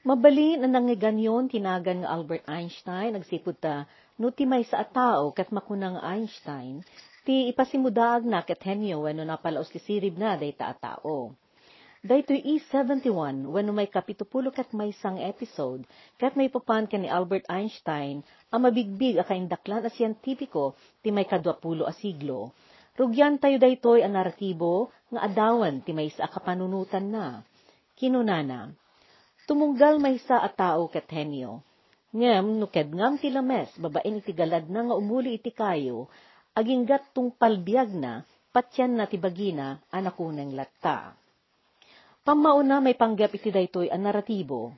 Mabalin ang nangiganyon tinagan nga Albert Einstein, nagsipod ta, no ti may sa atao kat makunang Einstein, ti ipasimudaag na ket henyo wenno napalaos ti sirib na day ta atao. Dayto E71 wenno may kapitupulo kat may sang episode kat may papan ka ni Albert Einstein ang mabigbig a kaindaklan a siyentipiko ti may kadwapulo a siglo. Rugyan tayo daytoy ang naratibo nga adawan ti may sa kapanunutan na. Kinunana, tumunggal may sa a tao ket henyo. Ngem, nuked ngam ti lames, babaen iti galad na nga umuli iti kayo, aginggat tung palbiag na, patyan na ti bagina, anakuneng latta. Pamauna may panggap iti daytoy ang naratibo.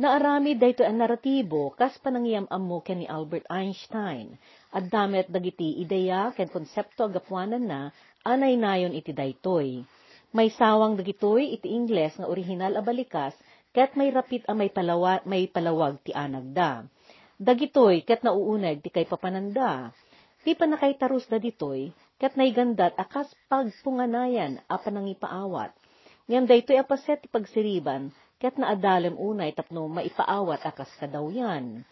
Naarami daytoy ang naratibo kas panangyam ammo ken ni Albert Einstein. At damet dagiti ideya ken konsepto agapuanan na anay nayon iti daytoy. May sawang dagitoy iti Ingles nga orihinal a balikas ket may rapit a may, palawa, may palawag ti anagda. Dagitoy ket nauuneg ti kay papananda. Ti pa nakaitarus da ditoy ket naigandat akas pagpunganayan a panangipaawat Ngam daytoy apaset ti pagsiriban, ket naadalem unay tapno maipaawat akas kadawyan.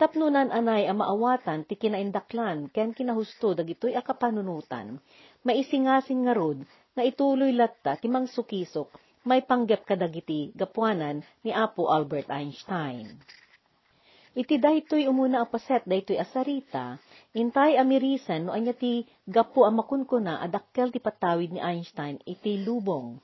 Tapnunan anay a maawatan ti kinaindaklan ken kinahusto dagitoy a kapanunutan. Maisingasing nga rod nga ituloy latta ti mangsukisok may panggep kadagiti gapuanan ni Apo Albert Einstein. Iti daytoy umuna apaset daytoy asarita, intay amirisan no anya ti gapu a makunkuna adakkel ti patawid ni Einstein iti lubong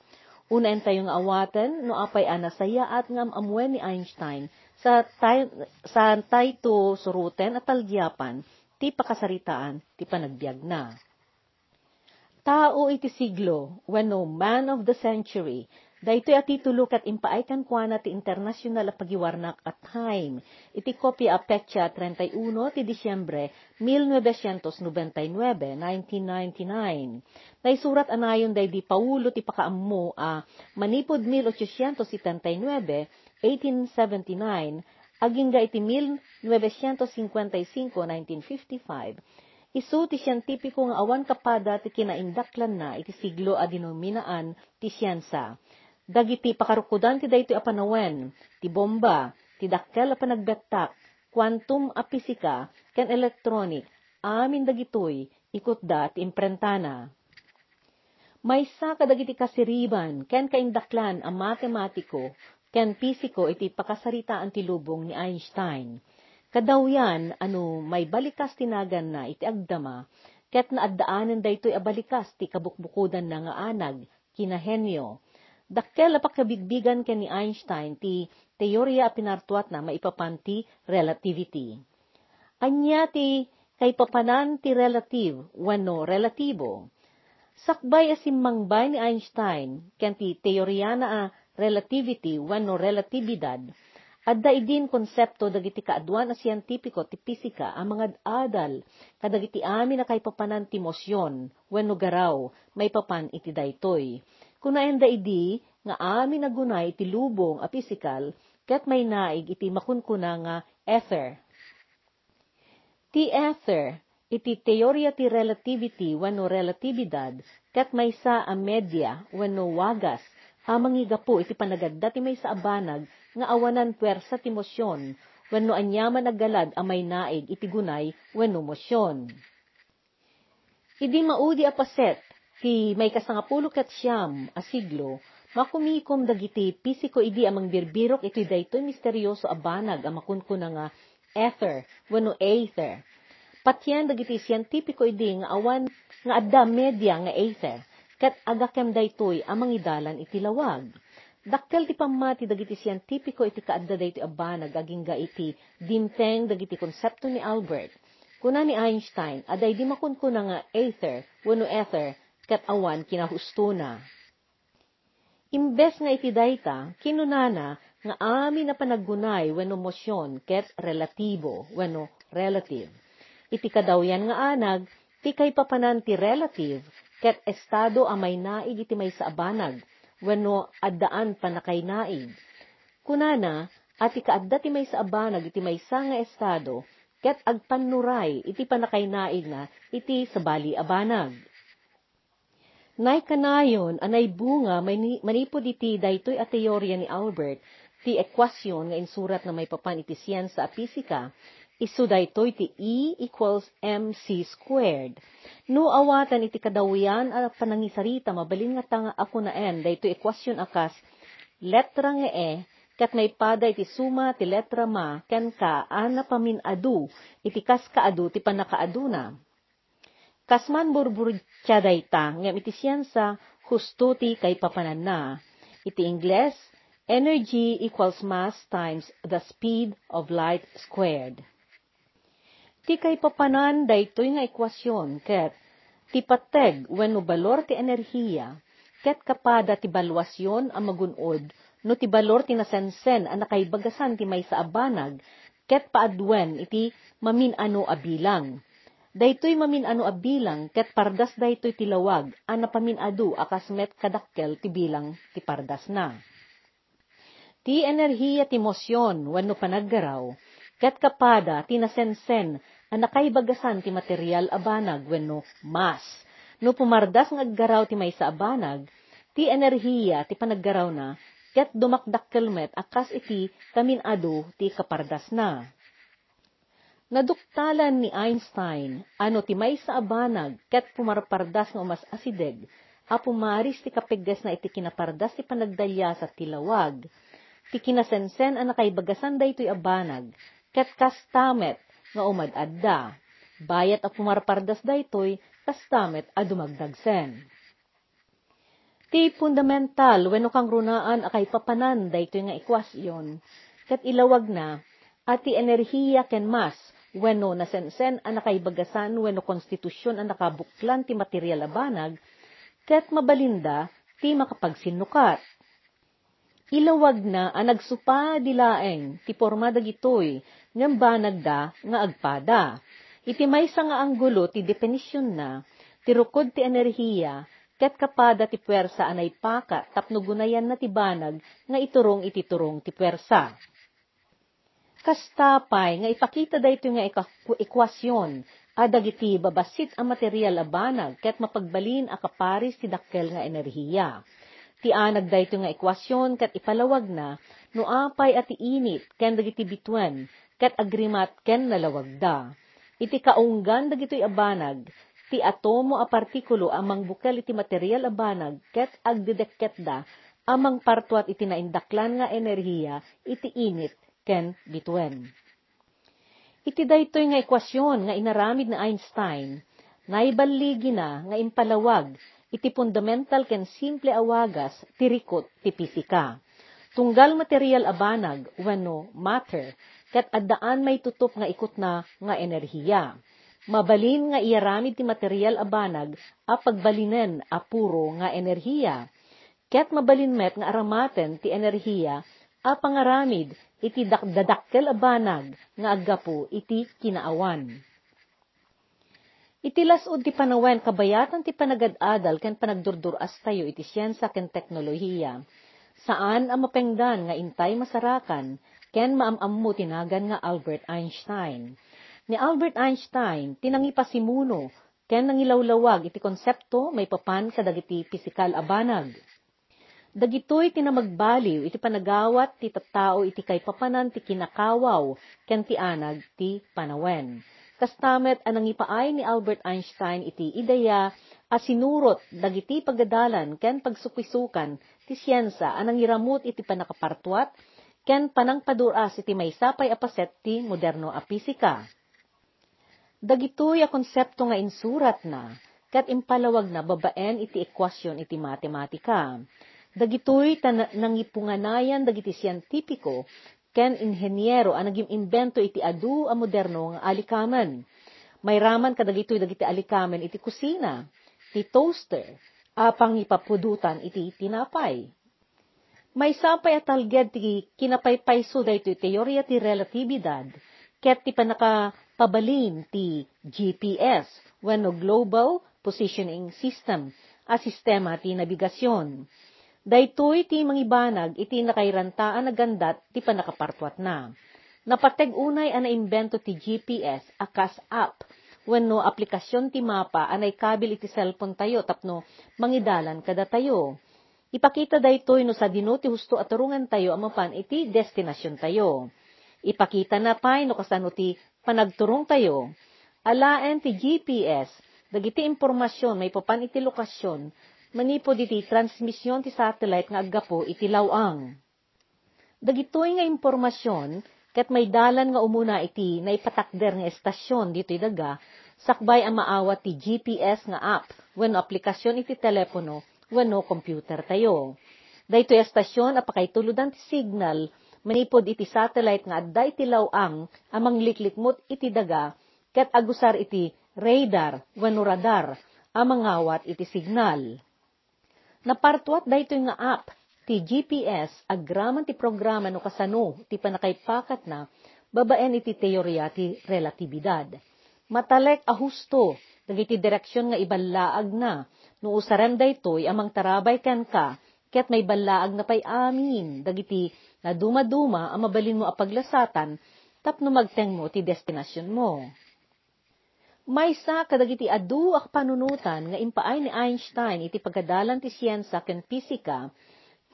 Unaen tayong awatan, no apay anasaya at ngam amwen ni Einstein sa, tay, sa tayto suruten at talgyapan, ti pakasaritaan, ti panagbiag na. Tao iti siglo, when no man of the century, Daytoy ati tulok at impaaykan kwa na ti internasyonal a pagiwarnak at time. Iti kopya a petsa 31 ti Disyembre 1999, 1999. Naisurat anayon day di Paulo ti pakaammo a manipod 1879, 1879, aging iti 1955, 1955. Isu ti siyentipiko nga awan kapada ti kinaindaklan na iti siglo a dinominaan ti siyansa Dagiti pakarukudan ti daytoy apanawen, ti bomba, ti dakkel a panagbettak, quantum a pisika, ken electronic, amin dagitoy, ikot ti imprentana. Maysa kadagiti kasiriban, ken kaindaklan a matematiko, ken pisiko iti pakasaritaan ti lubong ni Einstein. Kadawyan, ano, may balikas tinagan na iti agdama, ket naaddaanan daytoy a balikas ti kabukbukudan na nga anag, kinahenyo, Dakkel apakabigbigan ken ni Einstein ti teorya a pinartuat na maipapanti relativity. Anya ti kay papanan ti relative wano relatibo. Sakbay asimmangbay ni Einstein ken ti teorya na a relativity wano relatibidad adda idin konsepto dagiti kaadwan a siyentipiko ti pisika ang mga adal kadagiti amin na kay papanan ti mosyon wenno garaw may papan iti daytoy Kunaen da idi, nga amin nagunay iti lubong a pisikal, ket may naig iti makunkuna nga ether. Ti ether, iti teorya ti relativity wano relatibidad, ket may sa a media wano wagas, hamangigapo iti panagadda ti may sa abanag, nga awanan pwersa ti mosyon, wano anyaman aggalad a may naig iti gunay wano mosyon. Idi maudi a paset, Ti may kasangapulo ket siyam a siglo, makumikom dagiti pisiko idi amang birbirok iti daytoy misteryoso a banag a makunkuna nga ether, wano aether. Patyan dagiti siyentipiko idi nga awan nga adda media nga aether, ket agakem daytoy amang idalan iti lawag. Dakkel ti pamati dagiti siyentipiko iti kaadda daytoy a banag aging ga iti dimteng dagiti konsepto ni Albert. Kuna ni Einstein, aday di makunkuna nga aether, wano ether, ket awan kinahusto na. Imbes nga iti dayta, kinunana nga amin na panaggunay wenno mosyon ket relatibo wenno relative. Iti kadawyan nga anag, ti kay papanan ti relative ket estado a may naig iti may sa abanag wenno addaan panakay naig. Kunana, at ikaadda ti may sa abanag iti may nga estado ket agpanuray iti panakay naig na iti sabali abanag Nay kanayon, anay bunga, manipod iti daytoy a teorya ni Albert, ti ekwasyon nga insurat na may papan iti siyensa a pisika, isu daytoy ti E equals mc squared. No awatan iti kadawian a panangisarita mabalin nga tanga ako na en dayto ekwasyon akas letra nga e kat may pada iti suma ti letra ma ken ka ana adu iti kas kaadu ti panakaadu na. Kasman burburtya dayta ngem iti siyensa husto ti kay papanan na. Iti Ingles, energy equals mass times the speed of light squared. Ti kay papanan daytoy nga ekwasyon ket ti pateg wenno balor ti enerhiya ket kapada ti balwasyon a magunod no ti balor ti nasensen a nakaibagasan ti may sa abanag ket paadwen iti mamin ano a bilang. Daytoy mamin ano a bilang ket pardas daytoy ti lawag a napaminadu akas met kadakkel ti bilang ti pardas na. Ti enerhiya ti mosyon wenno panaggaraw ket kapada tinasensen a nakaibagasan ti material abanag wenno mas. No pumardas nga aggaraw ti may sa abanag, ti enerhiya ti panaggaraw na, ket dumakdakkelmet akas iti kamin adu ti kapardas na. Naduktalan ni Einstein, ano ti may sa abanag, ket pumarpardas nga umas asideg, a pumaris ti kapiggas na iti kinapardas ti panagdalya sa tilawag, ti kinasensen a nakaibagasan daytoy abanag, ket kastamet nga umadadda. Bayat a pumarpardas daytoy kastamet a dumagdagsen. Ti fundamental wenno kang runaan akay papanan daytoy nga ekwasyon ket ilawag na at ti enerhiya ken mas wenno nasensen a nakaibagasan wenno konstitusyon a nakabuklan ti material a banag ket mabalinda ti makapagsinukat ilawag na ang nagsupa dilaeng ti porma dagitoy ngem banag da nga agpada. Iti maysa nga anggulo ti definisyon na ti rukod ti enerhiya ket kapada ti puwersa anay paka tapno gunayan na ti banag nga iturong iti turong ti puwersa. Kastapay nga ipakita dayto nga ekwasyon adag iti babasit a material a banag ket mapagbalin a kaparis ti dakkel nga enerhiya Ti anag dayto nga ekwasyon kat ipalawag na, no apay at init ken dagiti bitwen, ket agrimat ken nalawag da. Iti kaunggan dagitoy abanag, ti atomo a partikulo amang bukel iti material a banag ket agdedekket da amang partuat iti naindaklan nga enerhiya iti init ken bitwen. Iti daytoy nga ekwasyon nga inaramid na Einstein, naibaligi na nga impalawag iti fundamental ken simple awagas ti rikot ti pisika. Tunggal material abanag wenno matter ket addaan may tutup nga ikot na nga enerhiya. Mabalin nga iaramid ti material abanag a pagbalinen a puro nga enerhiya. Ket mabalin met nga aramaten ti enerhiya a pangaramid iti dakdadakkel abanag nga aggapo iti kinaawan. Itilasod ti panawen kabayatan ti panagad-adal ken panagdurduras tayo iti siyensa ken teknolohiya. Saan ang mapengdan nga intay masarakan ken maamammo tinagan nga Albert Einstein. Ni Albert Einstein tinangi pasimuno ken nangilawlawag iti konsepto may papan kadagiti pisikal abanag. Dagitoy tinamagbaliw iti panagawat ti tattao iti kay papanan ti kinakawaw ken ti anag ti panawen Kastamet anang ipaay ni Albert Einstein iti ideya a sinurot dagiti pagadalan ken pagsupisukan ti siyensa anang iramut iti panakapartuat ken panang paduras iti maysapay a paset ti moderno a pisika. Dagitoy a konsepto nga insurat na kat impalawag na babaen iti ekwasyon iti matematika. Dagitoy nangipunganayan dagiti siyentipiko ken inhenyero ang naging imbento iti adu a moderno nga alikamen. May raman kadagitoy dagiti alikamen iti kusina, ti toaster, apang ipapudutan iti tinapay. May sapay at talged ti kinapaypayso daytoy teorya ti relatibidad, ket ti panakapabalin ti GPS, when Global Positioning System, a sistema ti nabigasyon Daytoy ti mangibanag iti nakairantaan na gandat ti panakapartwat na. Napateg unay ana imbento ti GPS akas app wenno aplikasyon ti mapa anay kabil iti cellphone tayo tapno mangidalan kada tayo. Ipakita daytoy no sa dinuti husto aturungan tayo amapan iti destinasyon tayo. Ipakita na pay no kasano ti panagturong tayo. Alaen ti GPS, dagiti impormasyon may papan iti lokasyon, manipod iti transmisyon ti satellite nga aggapo iti lawang. Dagitoy nga impormasyon, ket may dalan nga umuna iti naipatakder nga estasyon dito'y daga, sakbay ang maawat ti GPS nga app, when aplikasyon iti telepono, wano computer tayo. Dayto estasyon apakay tuludan ti signal, manipod iti satellite nga adda iti lawang, amang liklikmot iti daga, ket agusar iti radar, wano radar, amang ngawat iti signal. Napartuat dayto nga app, ti GPS, agraman ti programa no kasano, ti panakaipakat na, babaen iti teorya ti relatibidad. Matalek a husto, dagiti direksyon nga ibalaag na, no usaran daytoy amang tarabay ken ka, ket may balaag na pay amin, dagiti na dumaduma ang mabalin mo apaglasatan, tapno magteng mo ti destinasyon mo. May sa kadagiti adu ak panunutan nga impaay ni Einstein iti pagadalan ti siyensa ken pisika,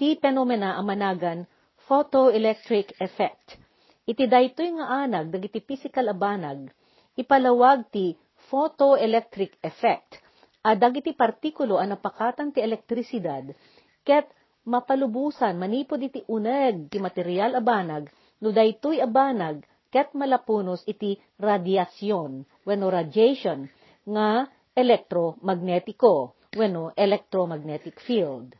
ti penomena ang managan photoelectric effect. Iti daytoy nga anag dagiti physical abanag, ipalawag ti photoelectric effect, adag iti partikulo ang napakatan ti elektrisidad, ket mapalubusan manipod iti uneg ti material abanag, no daytoy abanag, ket malapunos iti radiasyon, wenno radiation, nga elektromagnetiko, wenno electromagnetic field.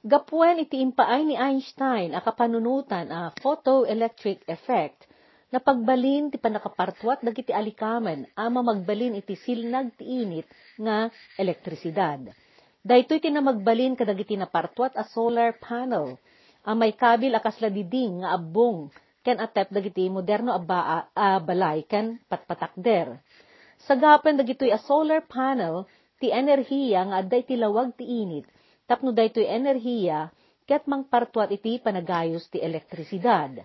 Gapuen iti impaay ni Einstein a kapanunutan a photoelectric effect na pagbalin ti panakapartuat dagiti alikamen ama magbalin iti silnag ti init nga elektrisidad. Daytoy ti na magbalin kadagiti napartuat a solar panel a may kabil akas ladiding nga abong ken atep dagiti moderno a, ba, a balay ken patpatakder. Sagapen dagitoy a solar panel ti enerhiya nga adday ti lawag ti init tapno daytoy enerhiya ket mangpartuat iti panagayos ti elektrisidad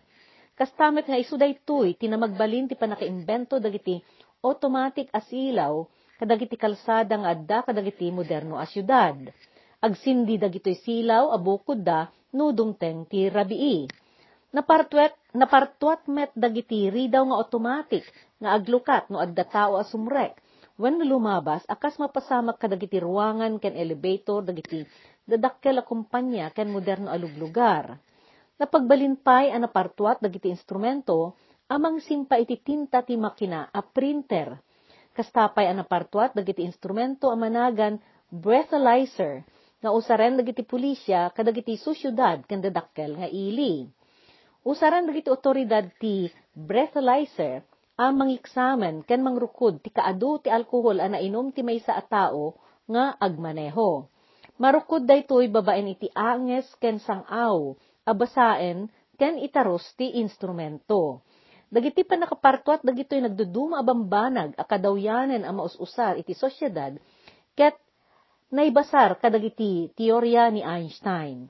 Kastamet nga isu daytoy tinamagbalin ti panakaimbento dagiti automatic asilaw kadagiti kalsada nga adda kadagiti moderno a syudad. Agsindi dagitoy silaw abukod da nudungteng ti rabii. Napartuat, napartuat met dagiti ridaw nga automatic nga aglukat no adda tao asumrek. When lumabas, akas mapasamak kadagiti ruangan ken elevator dagiti dadakkel a kumpanya ken moderno aluglugar Napagbalinpay ang napartuat dagiti instrumento, amang simpa iti tinta ti makina a printer. Kastapay ang napartuat dagiti instrumento a managan breathalyzer, nga usaren dagiti pulisya kadagiti susyudad ken dadakkel nga ili. Usaran dagiti otoridad ti breathalyzer ang mangiksamen ken mangrukod ti kaadu ti alkohol a nainom ti maysa a tao nga agmaneho. Marukod daytoy babaen iti anges ken sangaw abasaen, ken itaros ti instrumento. Dagiti pa nakapartuat dagitoy nagduduma abambanag akadawyanen a maususar iti sosyedad, ket naibasar kadagiti teorya ni Einstein.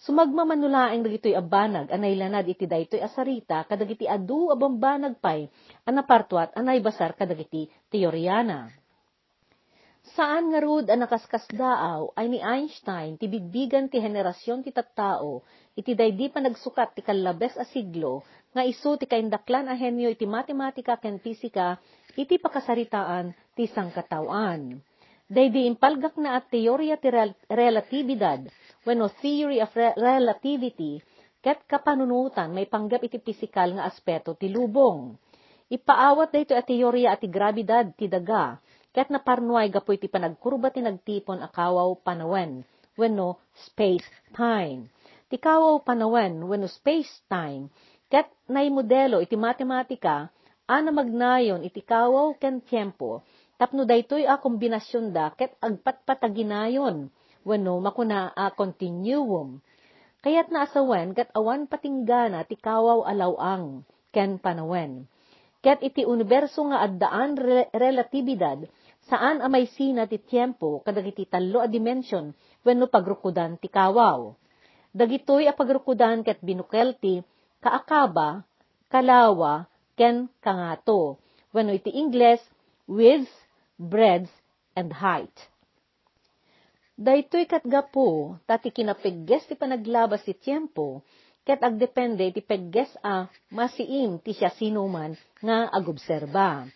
Sumagmamanulaeng dagitoy abanag anay lanad iti daytoy asarita kadagiti adu abambanag pay anapartuat anay basar kadagiti teoryana. Saan nga rud ang nakaskasdaaw ay ni Einstein ti bigbigan ti henerasyon ti tattao iti daydi pa nagsukat ti kalabes a siglo nga isu ti kaindaklan a henyo iti matematika ken fisika iti pakasaritaan ti sangkatawan. Daydi impalgak na at teorya ti rel- relatibidad wenno theory of re- relativity ket kapanunutan may panggap iti pisikal nga aspeto ti lubong. Ipaawat dayto a teorya at grabidad ti daga ket naparnuay gapoy ti panagkurba ti nagtipon akawaw panawen wenno space-time. Ti kawaw panawen wenno space-time ket nay modelo iti matematika ana magnayon iti kawaw ken tiempo tapno daytoy a kombinasyon da ket agpatpataginayon wenno makuna a continuum. Kayat na asawen ket awan patinggana ti kawaw alawang ken panawen. Ket iti universo nga addaan re- relatibidad saan amay sina ti tiempo kadagiti tallo a dimension wenno pagrukudan ti kawaw. Dagitoy a pagrukudan ket binukel ti kaakaba, kalawa, ken kangato. Wenno iti Ingles, width, breadth, and height. Daytoy kat gapo, tati kinapegges ti panaglabas ti tiyempo, ket agdepende ti pegges a masiim ti siya sinuman nga agobserba.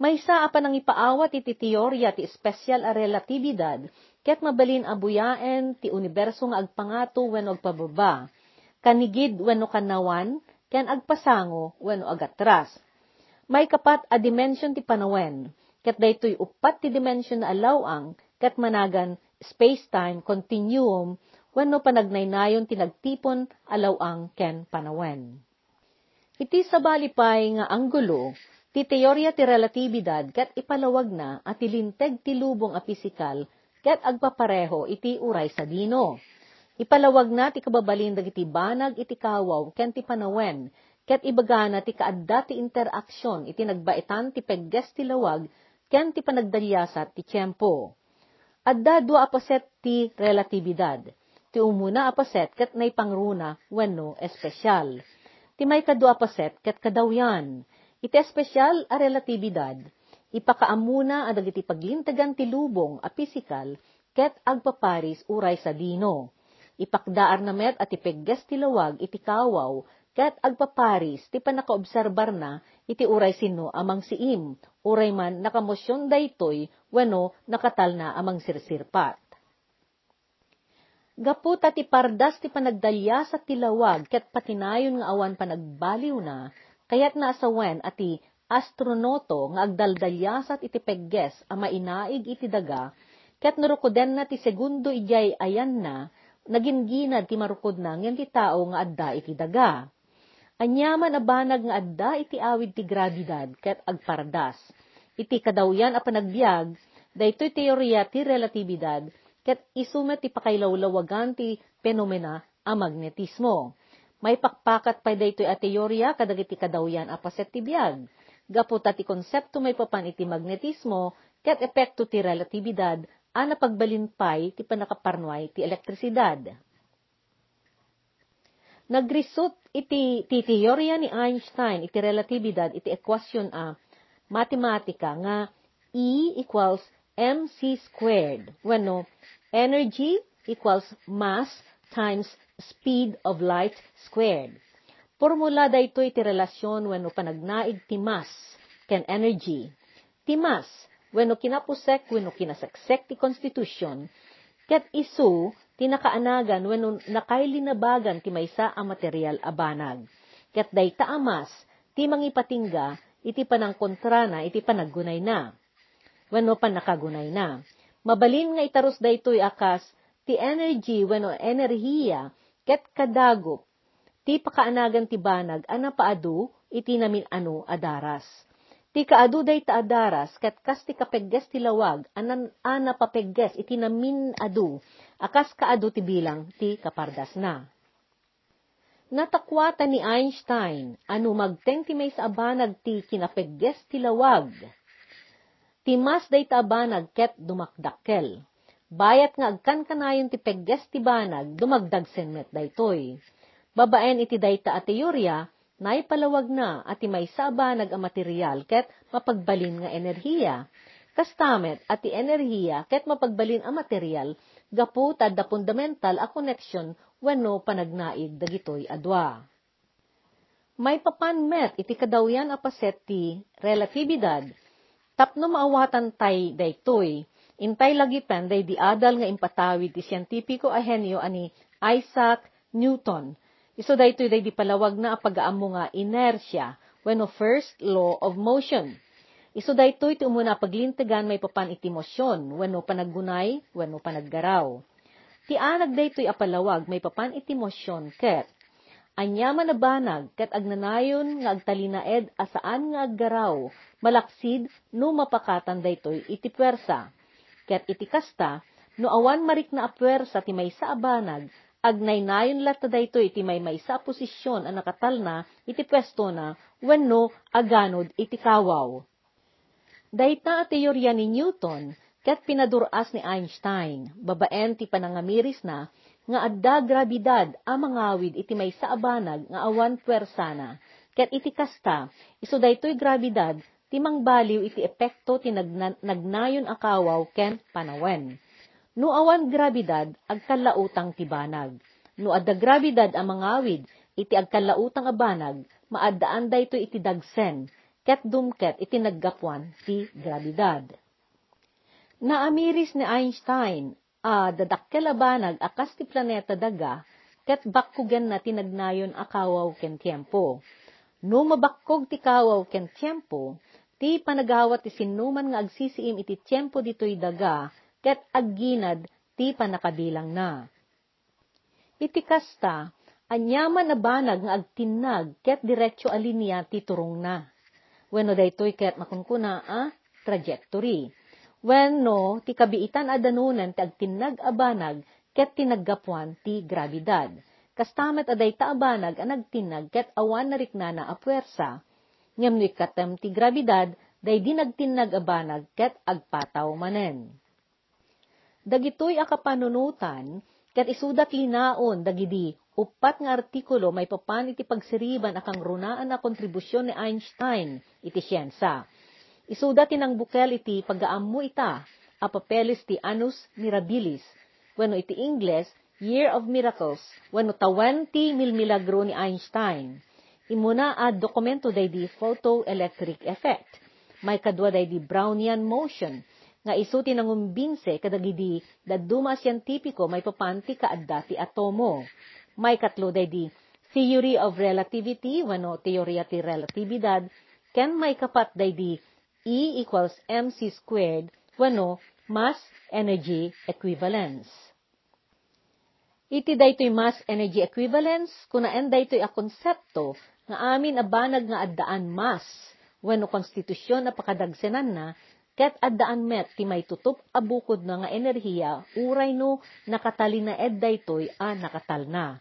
May sa pa nang ipaawat iti teorya ti espesyal a relatibidad, ket mabalin abuyaen ti universo nga agpangato wenno agpababa, kanigid wenno kanawan, ken agpasango wenno agatras. May kapat a dimension ti panawen, ket daytoy upat ti dimension na alawang, ket managan space-time continuum wenno panagnaynayon tinagtipon alawang ken panawen. Iti sabalipay nga anggulo, ti teorya ti relatibidad ket ipalawag na at ilinteg ti lubong a pisikal ket agpapareho iti uray sa dino. Ipalawag na ti kababalin dagiti banag iti kawaw ken ti panawen ket ibagana ti kaadda ti interaksyon iti nagbaitan ti pegges ti lawag ken ti panagdalyasat ti tiyempo adda dua apaset ti relatibidad. Ti umuna apaset ket nay pangruna wenno espesyal. Ti may kadua apaset ket kadawyan. Iti espesyal a relatibidad, ipakaamuna adag iti paglintagan ti lubong a pisikal ket agpaparis uray sa dino. Ipakdaar na met at ipegges ti lawag iti kawaw ket agpaparis ti panakaobserbar na iti uray sino amang siim, uray man nakamosyon daytoy wano nakatal na amang sirsirpat. Gaputa ti pardas ti panagdalya sa tilawag ket patinayon nga awan panagbaliw na, kayat na asawen ati astronoto nga agdaldalyasat iti pegges a mainaig iti daga, ket narukuden na ti segundo ijay ayan na, naging ginad ti marukod na ngem ti tao nga adda iti daga. Anyaman abanag nga adda iti awid ti gravidad ket agpardas. Iti kadawyan a panagbiag, daytoy teorya ti relatibidad, ket isumet ti pakailawlawagan ti penomena a magnetismo. May pakpakat pa daytoy a teorya kadagiti kadawyan a paset ti biag. Gaputa ti konsepto may papan iti magnetismo, ket epekto ti relatibidad, a napagbalinpay ti panakaparnuay ti elektrisidad. Nagrisut iti ti teorya ni Einstein iti relatibidad iti ekwasyon a matematika nga E equals mc squared. Bueno, energy equals mass times speed of light squared. Formula dayto iti relasyon wenno panagnaig ti mass ken energy. Ti mass wenno kinapusek wenno kinaseksek ti constitution ket isu ti nakaanagan wenno nakailinabagan ti maysa a material a banag. Ket dayta amas ti mangipatingga iti panangkontra na iti panaggunay na. Wenno pan nakagunay na. Mabalin nga itaros daytoy akas ti energy wenno enerhiya ket kadagop ti pakaanagan ti banag ana paadu iti namin ano adaras. Ti kaadu day ta adaras, ket kas ti kapegges ti lawag, anan ana papegges iti namin adu, akas kaadu ti bilang ti kapardas na. Natakwata ni Einstein, ano magteng ti may abanag ti kinapegges ti lawag. Ti mas day ta abanag ket dumakdakkel. Bayat nga agkan kanayon ti pegges ti banag, dumagdag senmet daytoy. Babaen iti dayta a teorya, naipalawag na at may sabanag a material ket mapagbalin nga enerhiya. Kastamet at ti enerhiya ket mapagbalin a material gapu tad da fundamental a connection wenno panagnaig dagitoy adwa. May papanmet iti kadawyan a paset ti relatibidad tapno maawatan tay daytoy intay lagi pen day di adal nga impatawid ti siyentipiko a henyo ani Isaac Newton Iso daytoy day di palawag na pagaamo nga inertia when of first law of motion. Iso daytoy ti umuna paglintigan may papan iti mosyon wenno panaggunay wenno panaggaraw. Ti anag daytoy apalawag may papan iti mosyon ket anyaman na banag ket agnanayon nga agtalinaed asaan nga aggaraw malaksid no mapakatan daytoy iti pwersa. Ket iti kasta no awan marik na apwersa ti may sa abanag agnaynayon lata dayto iti may may sa posisyon ang nakatal na iti pwesto na wenno aganod iti kawaw. Dayta a teorya ni Newton ket pinaduras ni Einstein, babaen ti panangamiris na nga adda grabidad a mangawid iti may sa abanag nga awan pwersana, ket iti kasta, iso daytoy grabidad ti mangbaliw iti epekto ti nagna, nagnayon a kawaw ken panawen. No awan grabidad, agkalautang tibanag. No adda grabidad ang mangawid, iti agkalautang abanag, maadaan da ito iti dagsen, ket dumket iti naggapuan ti grabidad. Naamiris ni Einstein, a dadakkel abanag akas ti planeta daga, ket bakkugen na tinagnayon akawaw ken tiempo. No mabakkog ti kawaw ken tiempo, ti panagawat ti sinuman nga agsisiim iti tiempo ditoy daga, ket agginad ti panakabilang na. Iti kasta, anyaman na banag nga agtinag ket diretso alinya ti turong na. Wenno daytoy ket makunkuna a trajectory. Wenno ti kabiitan adanunan ti agtinag a banag ket tinaggapuan ti gravidad. Kastamet aday ta abanag ang nagtinag ket awan nariknana a puwersa. Ngem no ikatem ti gravidad, day di nagtinag a banag ket agpataw manen. Dagitoy a kapanunutan, ket isudat linaon dagidi upat nga artikulo may papan iti pagsiriban akang runaan na kontribusyon ni Einstein iti siyensa. Isudat tinang bukel iti paggaammo ita, a papeles ti Annus Mirabilis, wano iti Ingles, Year of Miracles, wano 20 mil milagro ni Einstein. Imuna a dokumento day di photoelectric effect. May kadwa day di Brownian motion, nga isuti ng umbinse kadagidi daduma siyentipiko may papanti kaadda ti atomo. May katlo day di theory of relativity wano teorya ti relatibidad ken may kapat day di E equals mc squared wano mass energy equivalence. Iti daytoy mass energy equivalence kunaan daytoy a konsepto nga amin abanag nga addaan mass wano konstitusyon na pakadagsenan na ket addaan met ti may tutup a bukod na nga enerhiya uray no nakatalin na ed daytoy a nakatal na.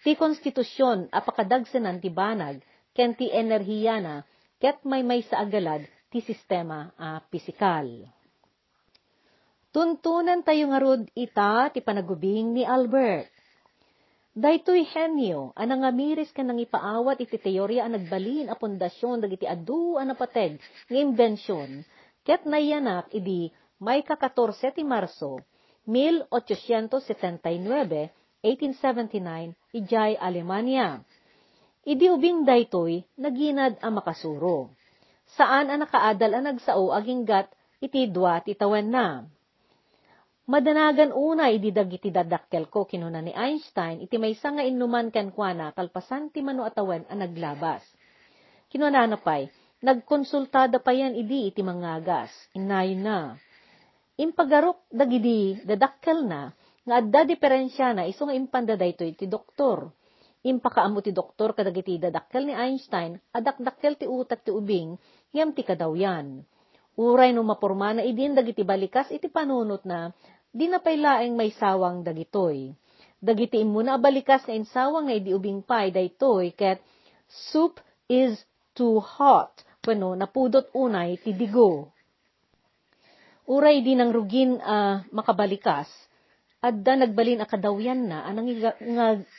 Ti konstitusyon a pakadagsenan ti banag ken ti enerhiya na ket may may sa agalad ti sistema a pisikal. Tuntunan tayo nga rod ita ti panagubing ni Albert. Daytoy henyo, anang amiris ka nang ipaawat iti teorya a nagbalin a pundasyon dagiti adu a napateg nga imbensyon Ket nayanak idi may ka-14 ti Marso, 1879, 1879, ijay Alemanya. Idi ubing daytoy, naginad ang makasuro. Saan ang nakaadal ang nagsao aging gat iti dwa ti tawen na. Madanagan una idi dagiti dadakkel ko kinuna ni Einstein iti may nga inuman ken kuana kalpasan ti mano atawen ang naglabas. Kinuna na pay, Nagkonsultada pa yan idi iti mangagas. Inayon na. Impagarok dagidi dadakkel na nga adda diferensya na iso nga impanda daytoy ti doktor. Impakaamo ti doktor kadagiti dadakkel ni Einstein adakdakkel ti utak ti ubing yam ti kadawyan. Uray no maporma na idin dagiti balikas iti panunot na di na paylaeng may sawang dagitoy. Dagiti imuna balikas nga insawang nga idi ubing pay daytoy ket soup is too hot Pano, napudot unay ti digo. Uray din ang rugin uh, makabalikas, adda nagbalin akadawyan na, anang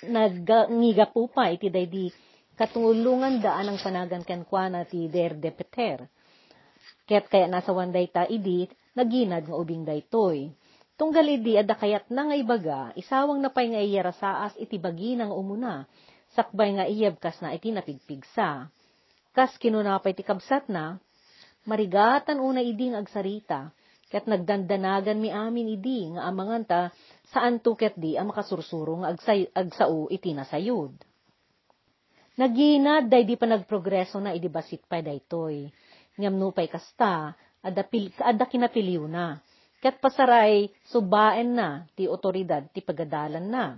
nagngiga po pa, iti day di katulungan daan ang panagan kenkwana ti der de peter. Ket kaya nasa wanday ta idi, naginad nga ubing daytoy. Tunggal idi adda kayat na nga ibaga, isawang napay nga iyarasaas iti bagi nga umuna, sakbay nga iyabkas na iti napigpigsa. Kas kinunapay ti kabsat na, marigatan una iding agsarita, ket nagdandanagan mi amin idi nga amangan ta saan tuket di ang makasursuro nga agsay, agsao iti nasayod. Naginad day di pa nagprogreso na idi basit pa daytoy. Ngam nupay kasta, ada, pil, ada kinapiliw na. Ket pasaray, subaen na, ti otoridad, ti pagadalan na.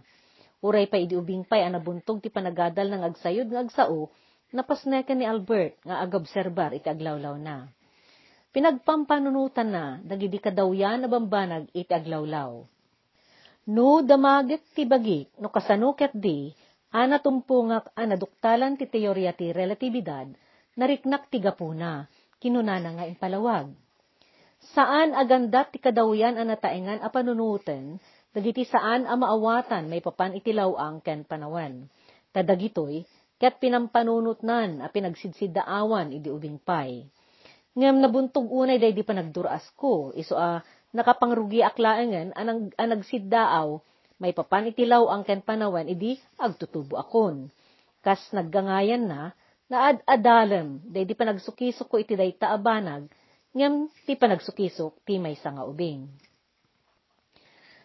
Uray pa idi ubing pay anabuntog ti panagadal ng agsayod ng agsao, napasnekan ni Albert nga agobserbar iti aglawlaw na. Pinagpampanunutan na, dagidi kadawyan na bambanag iti aglawlaw. No damagit ti bagi, no kasanuket di, ana tumpungak ana duktalan ti teorya ti relatibidad, nariknak ti gapuna, kinunana nga impalawag. Saan agandat ti kadawyan ana taengan a panunutan, dagiti saan a maawatan may papan iti lawang ken panawan. Tadagitoy, ket pinampanunot nan a pinagsidsiddaawan idi ubing pay. Ngem nabuntog unay day di pa nagduras ko, iso a nakapangrugi aklaengen anang anagsiddaaw, may papan itilaw ang ken panawan idi agtutubo akon. Kas naggangayan na, naad-adalem, day di pa nagsukisok ko iti day taabanag, ngem ti pa nagsukisok ti may nga ubing.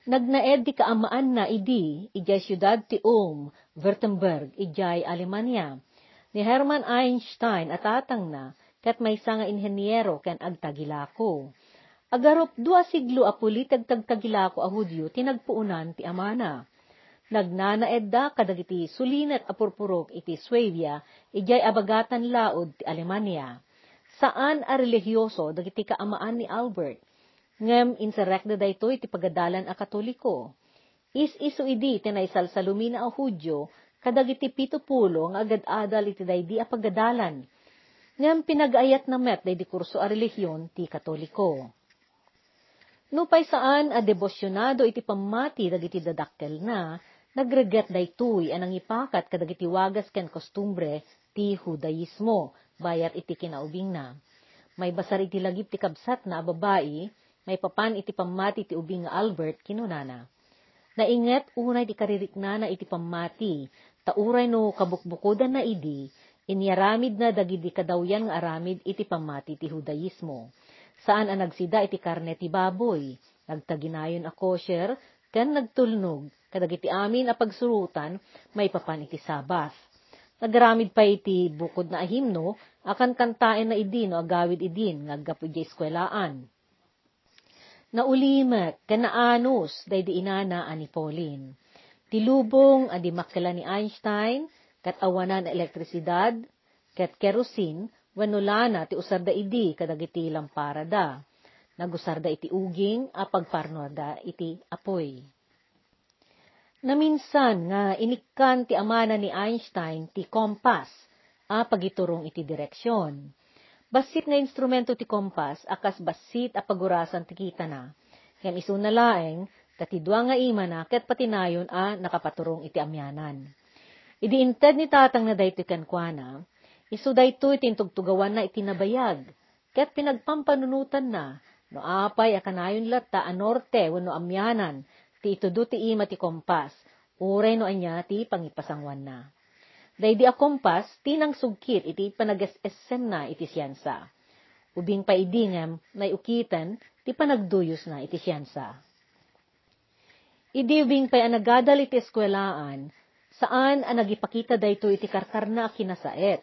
Nagnaed di kaamaan na idi, ijay siyudad ti Ulm, Württemberg, ijay Alemanya. Ni Hermann Einstein atatang na, kat may nga inhenyero ken agtagilako. Agarop dua siglo a pulitag tagtagilako a Hudyo tinagpuunan ti amana. Nagnanaedda kadagiti sulinet a purpurok iti Swabia, ijay abagatan laod ti Alemania. Saan a religyoso dagiti kaamaan ni Albert? Ngem insurrekda daytoy ti pagadalan a Katoliko. Is isu idi tinaysal sa a Hudyo, kadagiti pitupulo nga agad-adal iti daydi a pagadalan. Ngem pinagayat na met daydi kurso a relihiyon ti Katoliko. Nupay saan a debosyonado iti pamati dagiti dadakkel na, nagreget daytoy anang ipakat kadagiti wagas ken kostumbre ti Hudaismo, bayat iti kinaubing na. May basar iti lagip ti kabsat na babae, may papan iti pamati ti ubing nga Albert kinunana. Nainget unay ti karirikna na iti pamati, tauray no kabukbukodan na idi, inyaramid na dagidi kadawyan nga aramid iti pamati ti Hudaismo saan ang nagsida iti karne ti baboy, nagtaginayon a kosher, ken nagtulnog, kadagiti amin a pagsurutan, may papan iti sabas. Nagramid pa iti bukod na ahimno, akan kantaen na idin o agawid idin, ngaggapo iti eskwelaan. Naulimet, kanaanos, day di inana ani Pauline. Tilubong adi makila ni Einstein, kat awanan elektrisidad, ket kerosene, Wanulana ti usarda idi kadagiti lamparada. Nagusarda iti uging a pagparnoda iti apoy. Naminsan nga inikkan ti amana ni Einstein ti kompas a pagiturong iti direksyon. Basit nga instrumento ti kompas akas basit a pagurasan ti kita na. Ngam iso na laeng, tatidwa nga ima na ket patinayon a nakapaturong iti amyanan. Idi inted ni tatang na dayto kankwana, Isu daytoy tintugtugawan na itinabayag, ket pinagpampanunutan na, no apay akanayon latta a norte wano amyanan, ti itudo ti ima ti kompas, uray no anya ti pangipasangwan na. Daydi a kompas, tinang sugkit iti panagas-essen na iti siyansa. Ubing pa idingam, na ukitan, ti panagduyos na iti siyansa. Idi ubing pa anagadal iti eskwelaan, saan ang nagipakita dayto iti karkarna kinasaet,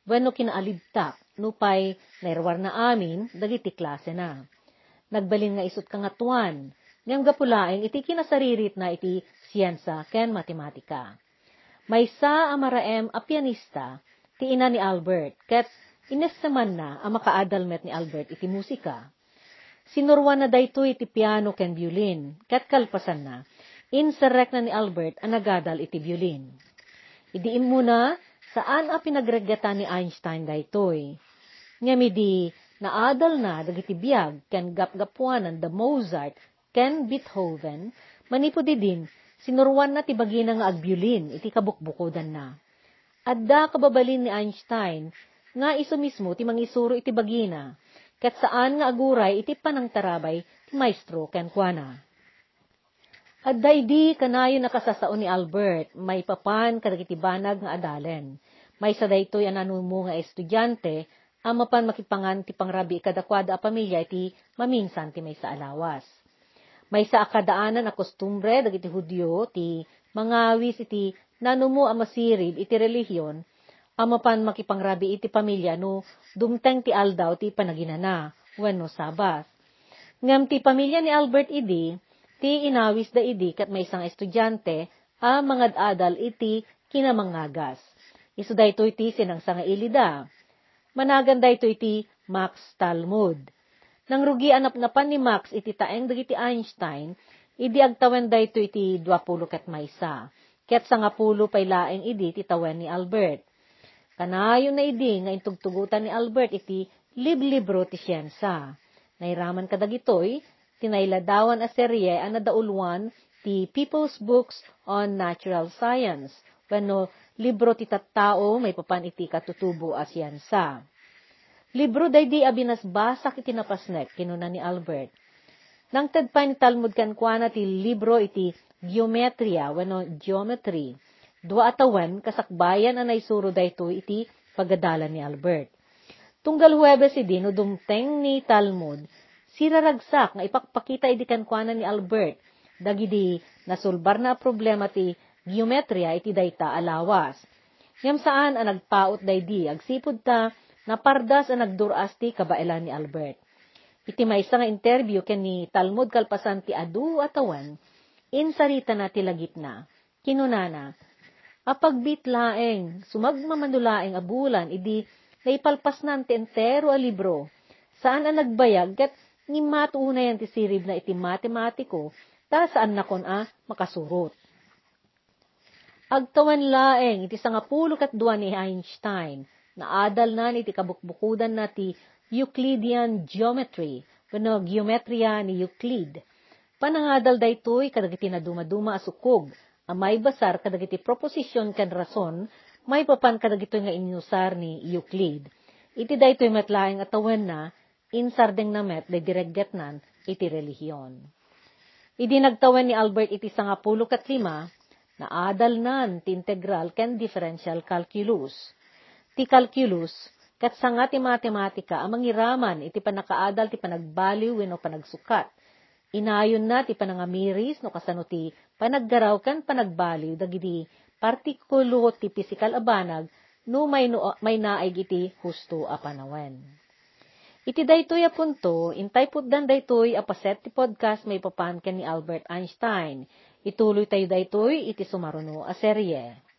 Bueno kinaalibtak, nupay nairwar na amin, dagiti klase na. Nagbalin nga isot kangatuan, ngam gapulaeng iti kinasaririt na iti siyensa ken matematika. May sa amaraem a pianista, ti ina ni Albert, ket inessaman na ang makaadalmet ni Albert iti musika. Sinurwan na dayto iti piano ken violin, ket kalpasan na, inserek na ni Albert ang nagadal iti violin. Idiim muna, Saan a pinagregatan ni Einstein daytoy? Ngami naadal na dagiti biyag ken gapgapuanan da Mozart ken Beethoven manipo di din sinurwan na ti bagina nga agbiolin iti kabukbukodan na. Adda kababalin ni Einstein nga iso mismo ti mangisuro iti bagina ket saan nga aguray iti panang tarabay ti maestro ken kuana. At daydi kanayo nakasasao ni Albert, may papan kadagiti banag nga adalen. May sa daytoy ananumo nga estudyante, amapan makipangan ti pangrabi kadakwada a pamilya iti maminsan ti may sa alawas. May sa akadaanan a kostumbre dagiti Hudyo ti mangawis iti nanumo a masirib iti relihiyon, amapan makipangrabi iti pamilya no dumteng ti aldaw ti panaginana, wenno sabas. Ngam ti pamilya ni Albert idi, ti inawis da idi kat may isang estudyante, a mga adal iti kinamangagas. Isu da ito iti sinang sanga ilida. Managan da ito iti Max Talmud. Nang rugi anap napan ni Max iti taeng dagiti Einstein, idi agtawen da ito iti 20 kat maysa. Ket sangapulo pay laeng idi ti tawen ni Albert. Kanayon na idi nga intugtugutan ni Albert iti liblibro ti siyensa. Nairaman kadagitoy, tinayladawan a serye ang nadaulwan ti People's Books on Natural Science, wano libro ti tattao may papan iti katutubo a siyansa. Libro day di abinas basak iti napasnek kinuna ni Albert. Nang tadpa ni Talmud kankwana ti libro iti geometria wano geometry. Dua atawan kasakbayan anay suro dayto iti pagadalan ni Albert. Tunggal Huwebes idi no dumteng ni Talmud, siraragsak nga ipakpakita idi kankwana ni Albert, dagidi nasulbar na problema ti geometria iti dayta alawas. Ngam saan ang nagpaot daydi, agsipod ta, napardas ang nagduras ti kabailan ni Albert. Iti maysa nga interview ken ni Talmud kalpasan ti adu atawan, insarita na ti lagip na. Kinunana, apagbit laeng, sumagmamanulaeng abulan, idi naipalpas nan ti entero a libro, saan ang nagbayag ket ni matuunay ti sirib na iti matematiko, ta saan nakon a makasurot. Agtawan laeng iti sangapulo kat dua ni Einstein, naadal na iti kabukbukudan na ti Euclidean geometry, kuno geometria ni Euclid. Panangadal daytoy kadagiti na dumaduma asukog, amay basar kadagiti proposisyon kan rason, may papan kadagito nga inusar ni Euclid. Iti daytoy matlaeng atawan na, insardeng na met de diregget nan iti relihiyon. Idi nagtawan ni Albert iti sangapulo kat lima, naadal nan ti integral ken differential calculus. Ti calculus, kat sanga ti matematika amang iraman iti panakaadal ti panagbaliw wenno panagsukat. Inayon na ti panangamiris no kasano ti panaggaraw ken panagbaliw dagiti partikulo ti pisikal a banag no may, no, may naay iti husto a panawen. Iti daytoy a punto, intay puddan daytoy a paset ti podcast may papan ken ni Albert Einstein. Ituloy tayo daytoy iti sumaruno a serye.